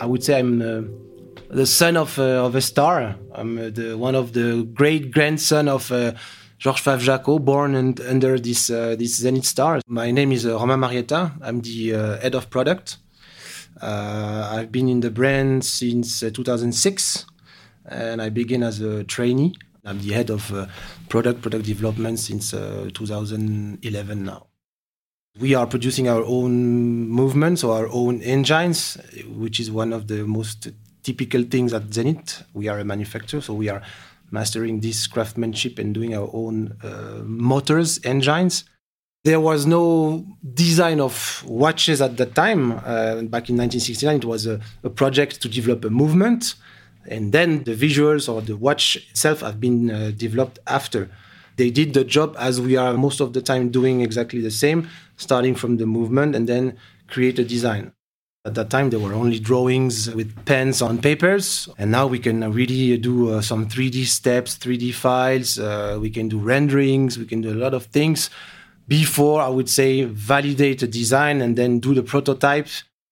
I would say I'm the son of uh, of a star. I'm uh, the one of the great grandson of uh, Georges Favre-Jacot, born and, under this uh, this Zenith star. My name is uh, Romain Marietta. I'm the uh, head of product. Uh, I've been in the brand since 2006, and I began as a trainee. I'm the head of product product development since 2011 now. We are producing our own movements or our own engines, which is one of the most typical things at Zenith. We are a manufacturer, so we are mastering this craftsmanship and doing our own uh, motors, engines. There was no design of watches at that time. Uh, back in 1969, it was a, a, project to develop a movement. And then the visuals or the watch itself have been uh, developed after. They did the job as we are most of the time doing exactly the same, starting from the movement and then create a design. At that time, there were only drawings with pens on papers, and now we can really do uh, some 3D steps, 3D files. Uh, we can do renderings, we can do a lot of things before I would say validate the design and then do the prototype.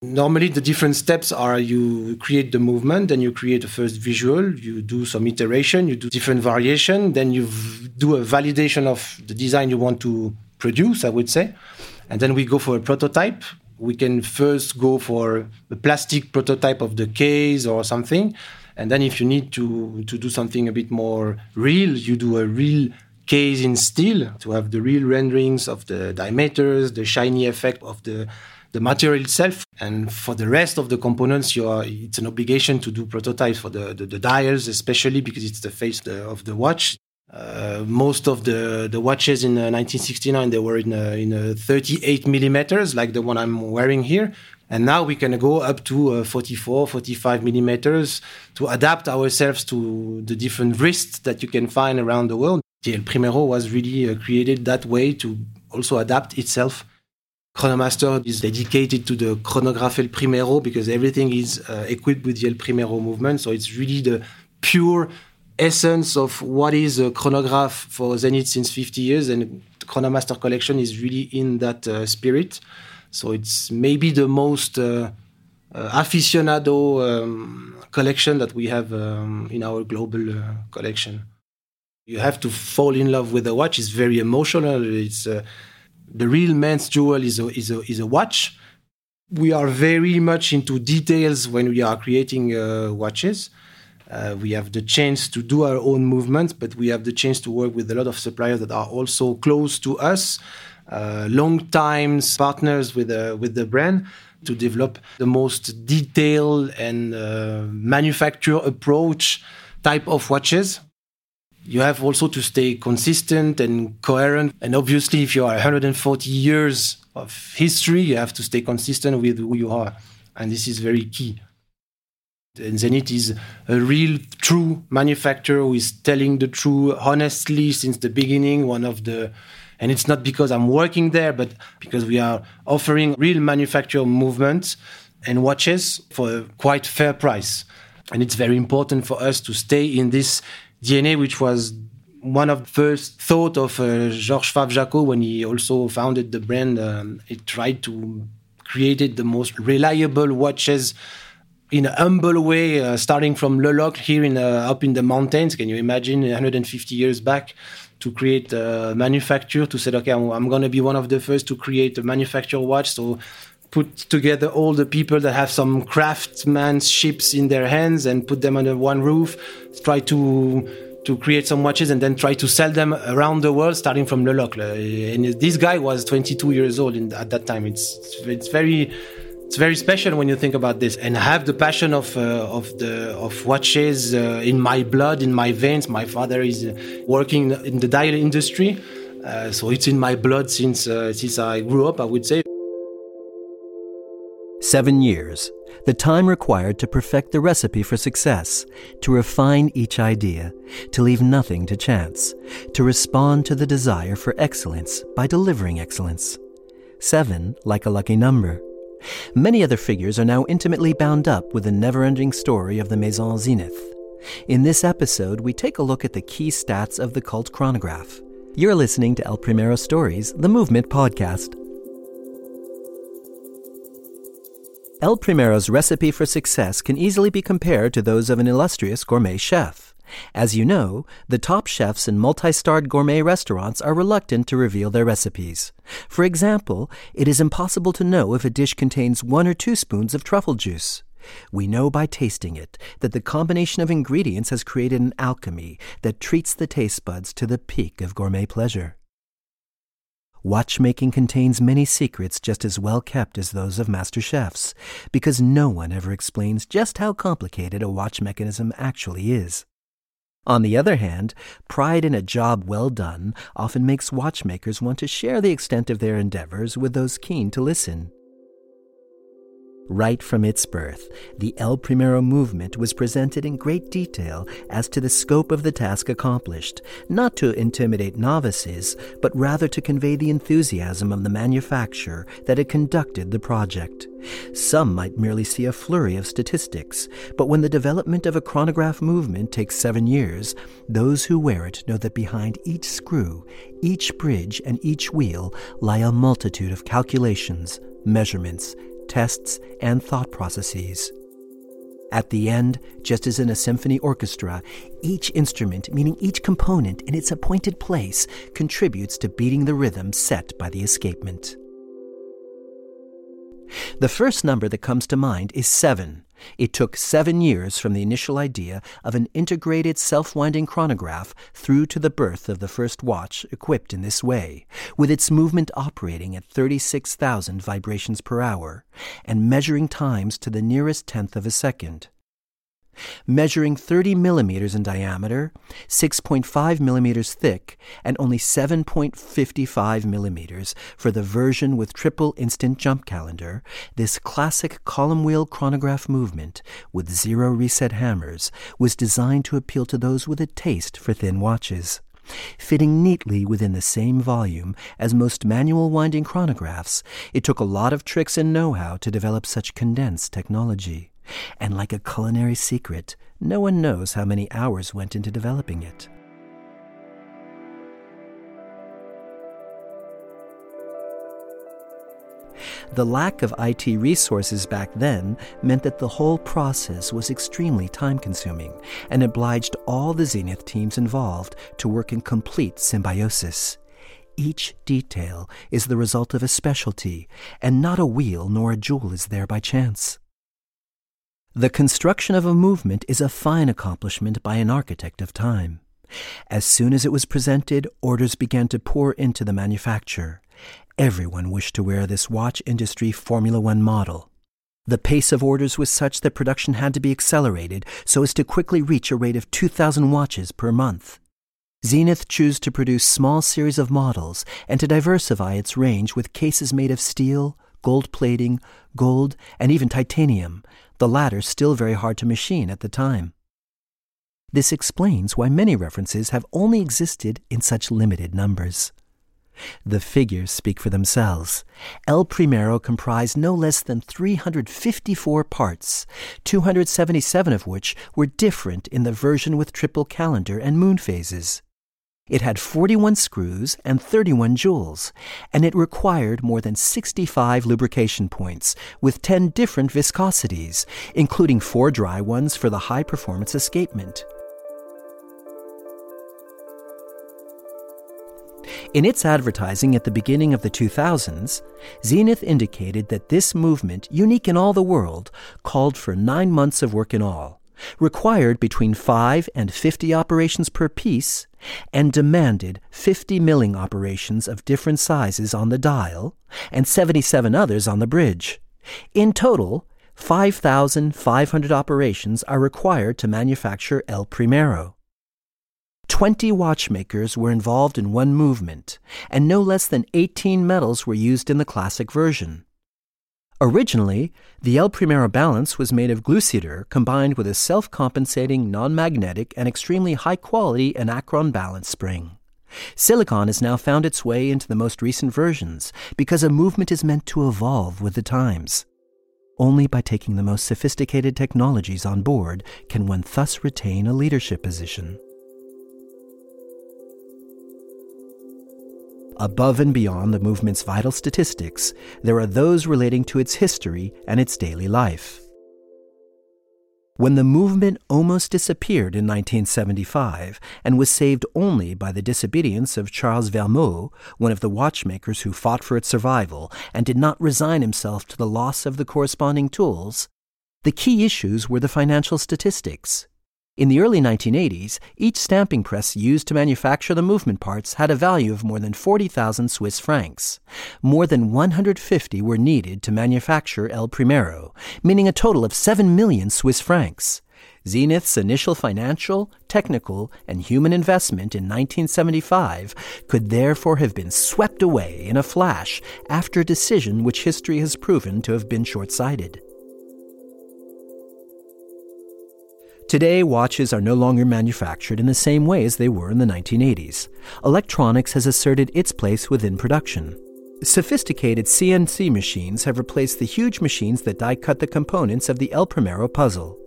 Normally, the different steps are you create the movement, then you create the first visual, you do some iteration, you do different variation, then you do a validation of the design you want to produce, I would say. And then we go for a prototype we can first go for a plastic prototype of the case or something. And then if you need to, to do something a bit more real, you do a real case in steel to have the real renderings of the diameters, the shiny effect of the, the material itself. And for the rest of the components, are, it's an obligation to do prototypes for the, the, the dials, especially because it's the face of the watch. Uh, most of the, the watches in uh, 1969 they were in uh, in 38 millimeters, like the one I'm wearing here. And now we can go up to uh, 44, 45 millimeters to adapt ourselves to the different wrists that you can find around the world. The El Primero was really uh, created that way to also adapt itself. Chronomaster is dedicated to the chronograph El Primero because everything is uh, equipped with the El Primero movement. So it's really the pure essence of what is a chronograph for Zenith since 50 years, and Chronomaster collection is really in that uh, spirit. So it's maybe the most uh, uh, aficionado um, collection that we have um, in our global uh, collection. You have to fall in love with the watch. It's very emotional. It's uh, the real man's jewel is a, is a, is a watch. We are very much into details when we are creating uh, watches. Uh, we have the chance to do our own movements, but we have the chance to work with a lot of suppliers that are also close to us, uh, long times partners with the, uh, with the brand to develop the most detailed and uh, manufacture approach type of watches. You have also to stay consistent and coherent. And obviously, if you are 140 years of history, you have to stay consistent with who you are. And this is very key. And Zenith is a real, true manufacturer who is telling the truth honestly since the beginning. One of the, and it's not because I'm working there, but because we are offering real manufacturer movements and watches for a quite fair price. And it's very important for us to stay in this DNA, which was one of the first thought of uh, Georges Favre-Jacot when he also founded the brand. Um, he tried to create the most reliable watches in a humble way, uh, starting from Le Locle here in uh, up in the mountains. Can you imagine 150 years back to create a manufacture to say, okay, I'm, I'm going to be one of the first to create a manufacturer watch. So put together all the people that have some craftsmanships in their hands and put them under one roof. Try to to create some watches and then try to sell them around the world, starting from Le Locle. And this guy was 22 years old in, at that time. It's it's very it's very special when you think about this and I have the passion of uh, of the of watches uh, in my blood in my veins my father is uh, working in the dial industry uh, so it's in my blood since uh, since I grew up I would say 7 years the time required to perfect the recipe for success to refine each idea to leave nothing to chance to respond to the desire for excellence by delivering excellence 7 like a lucky number Many other figures are now intimately bound up with the never ending story of the Maison Zenith. In this episode, we take a look at the key stats of the cult chronograph. You're listening to El Primero Stories, the Movement podcast. El Primero's recipe for success can easily be compared to those of an illustrious gourmet chef. As you know, the top chefs in multi starred gourmet restaurants are reluctant to reveal their recipes. For example, it is impossible to know if a dish contains one or two spoons of truffle juice. We know by tasting it that the combination of ingredients has created an alchemy that treats the taste buds to the peak of gourmet pleasure. Watchmaking contains many secrets just as well kept as those of master chefs, because no one ever explains just how complicated a watch mechanism actually is. On the other hand, pride in a job well done often makes watchmakers want to share the extent of their endeavors with those keen to listen. Right from its birth, the El Primero movement was presented in great detail as to the scope of the task accomplished, not to intimidate novices, but rather to convey the enthusiasm of the manufacturer that had conducted the project. Some might merely see a flurry of statistics, but when the development of a chronograph movement takes seven years, those who wear it know that behind each screw, each bridge, and each wheel lie a multitude of calculations, measurements, tests, and thought processes. At the end, just as in a symphony orchestra, each instrument, meaning each component in its appointed place, contributes to beating the rhythm set by the escapement. The first number that comes to mind is seven. It took seven years from the initial idea of an integrated self winding chronograph through to the birth of the first watch equipped in this way, with its movement operating at 36,000 vibrations per hour and measuring times to the nearest tenth of a second measuring 30 millimeters in diameter, 6.5 millimeters thick, and only 7.55 millimeters for the version with triple instant jump calendar, this classic column wheel chronograph movement with zero reset hammers was designed to appeal to those with a taste for thin watches. Fitting neatly within the same volume as most manual winding chronographs, it took a lot of tricks and know how to develop such condensed technology. And like a culinary secret, no one knows how many hours went into developing it. The lack of IT resources back then meant that the whole process was extremely time consuming and obliged all the Zenith teams involved to work in complete symbiosis. Each detail is the result of a specialty, and not a wheel nor a jewel is there by chance. The construction of a movement is a fine accomplishment by an architect of time. As soon as it was presented, orders began to pour into the manufacture. Everyone wished to wear this watch industry Formula One model. The pace of orders was such that production had to be accelerated so as to quickly reach a rate of 2,000 watches per month. Zenith chose to produce small series of models and to diversify its range with cases made of steel, gold plating, gold, and even titanium, the latter still very hard to machine at the time. This explains why many references have only existed in such limited numbers. The figures speak for themselves. El Primero comprised no less than 354 parts, 277 of which were different in the version with triple calendar and moon phases. It had 41 screws and 31 jewels, and it required more than 65 lubrication points with 10 different viscosities, including four dry ones for the high performance escapement. In its advertising at the beginning of the 2000s, Zenith indicated that this movement, unique in all the world, called for nine months of work in all required between 5 and 50 operations per piece, and demanded 50 milling operations of different sizes on the dial and 77 others on the bridge. In total, 5,500 operations are required to manufacture El Primero. Twenty watchmakers were involved in one movement, and no less than 18 metals were used in the classic version. Originally, the El Primero balance was made of glucydur combined with a self compensating, non magnetic, and extremely high quality Anacron balance spring. Silicon has now found its way into the most recent versions because a movement is meant to evolve with the times. Only by taking the most sophisticated technologies on board can one thus retain a leadership position. Above and beyond the movement's vital statistics, there are those relating to its history and its daily life. When the movement almost disappeared in 1975 and was saved only by the disobedience of Charles Vermot, one of the watchmakers who fought for its survival and did not resign himself to the loss of the corresponding tools, the key issues were the financial statistics. In the early 1980s, each stamping press used to manufacture the movement parts had a value of more than 40,000 Swiss francs. More than 150 were needed to manufacture El Primero, meaning a total of 7 million Swiss francs. Zenith's initial financial, technical, and human investment in 1975 could therefore have been swept away in a flash after a decision which history has proven to have been short sighted. Today, watches are no longer manufactured in the same way as they were in the 1980s. Electronics has asserted its place within production. Sophisticated CNC machines have replaced the huge machines that die cut the components of the El Primero puzzle.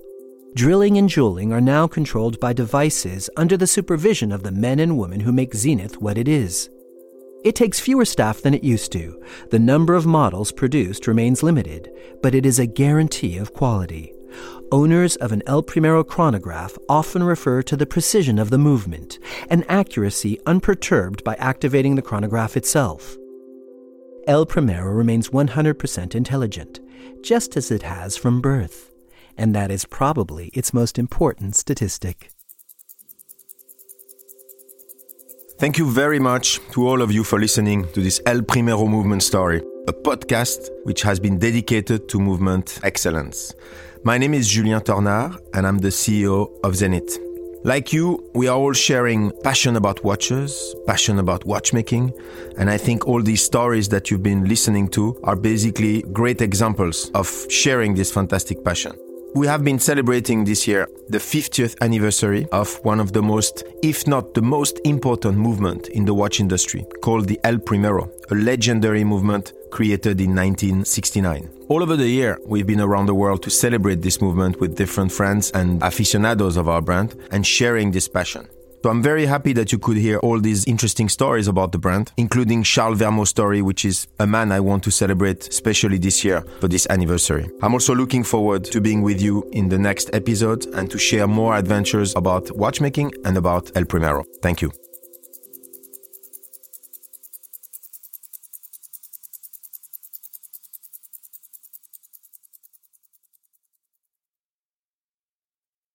Drilling and jeweling are now controlled by devices under the supervision of the men and women who make Zenith what it is. It takes fewer staff than it used to. The number of models produced remains limited, but it is a guarantee of quality. Owners of an El Primero chronograph often refer to the precision of the movement, an accuracy unperturbed by activating the chronograph itself. El Primero remains 100% intelligent, just as it has from birth, and that is probably its most important statistic. Thank you very much to all of you for listening to this El Primero movement story, a podcast which has been dedicated to movement excellence. My name is Julien Tornare, and I'm the CEO of Zenith. Like you, we are all sharing passion about watches, passion about watchmaking, and I think all these stories that you've been listening to are basically great examples of sharing this fantastic passion. We have been celebrating this year the 50th anniversary of one of the most, if not the most important movement in the watch industry, called the El Primero, a legendary movement created in 1969. All over the year, we've been around the world to celebrate this movement with different friends and aficionados of our brand and sharing this passion. So I'm very happy that you could hear all these interesting stories about the brand, including Charles Vermot's story, which is a man I want to celebrate, especially this year for this anniversary. I'm also looking forward to being with you in the next episode and to share more adventures about watchmaking and about El Primero. Thank you.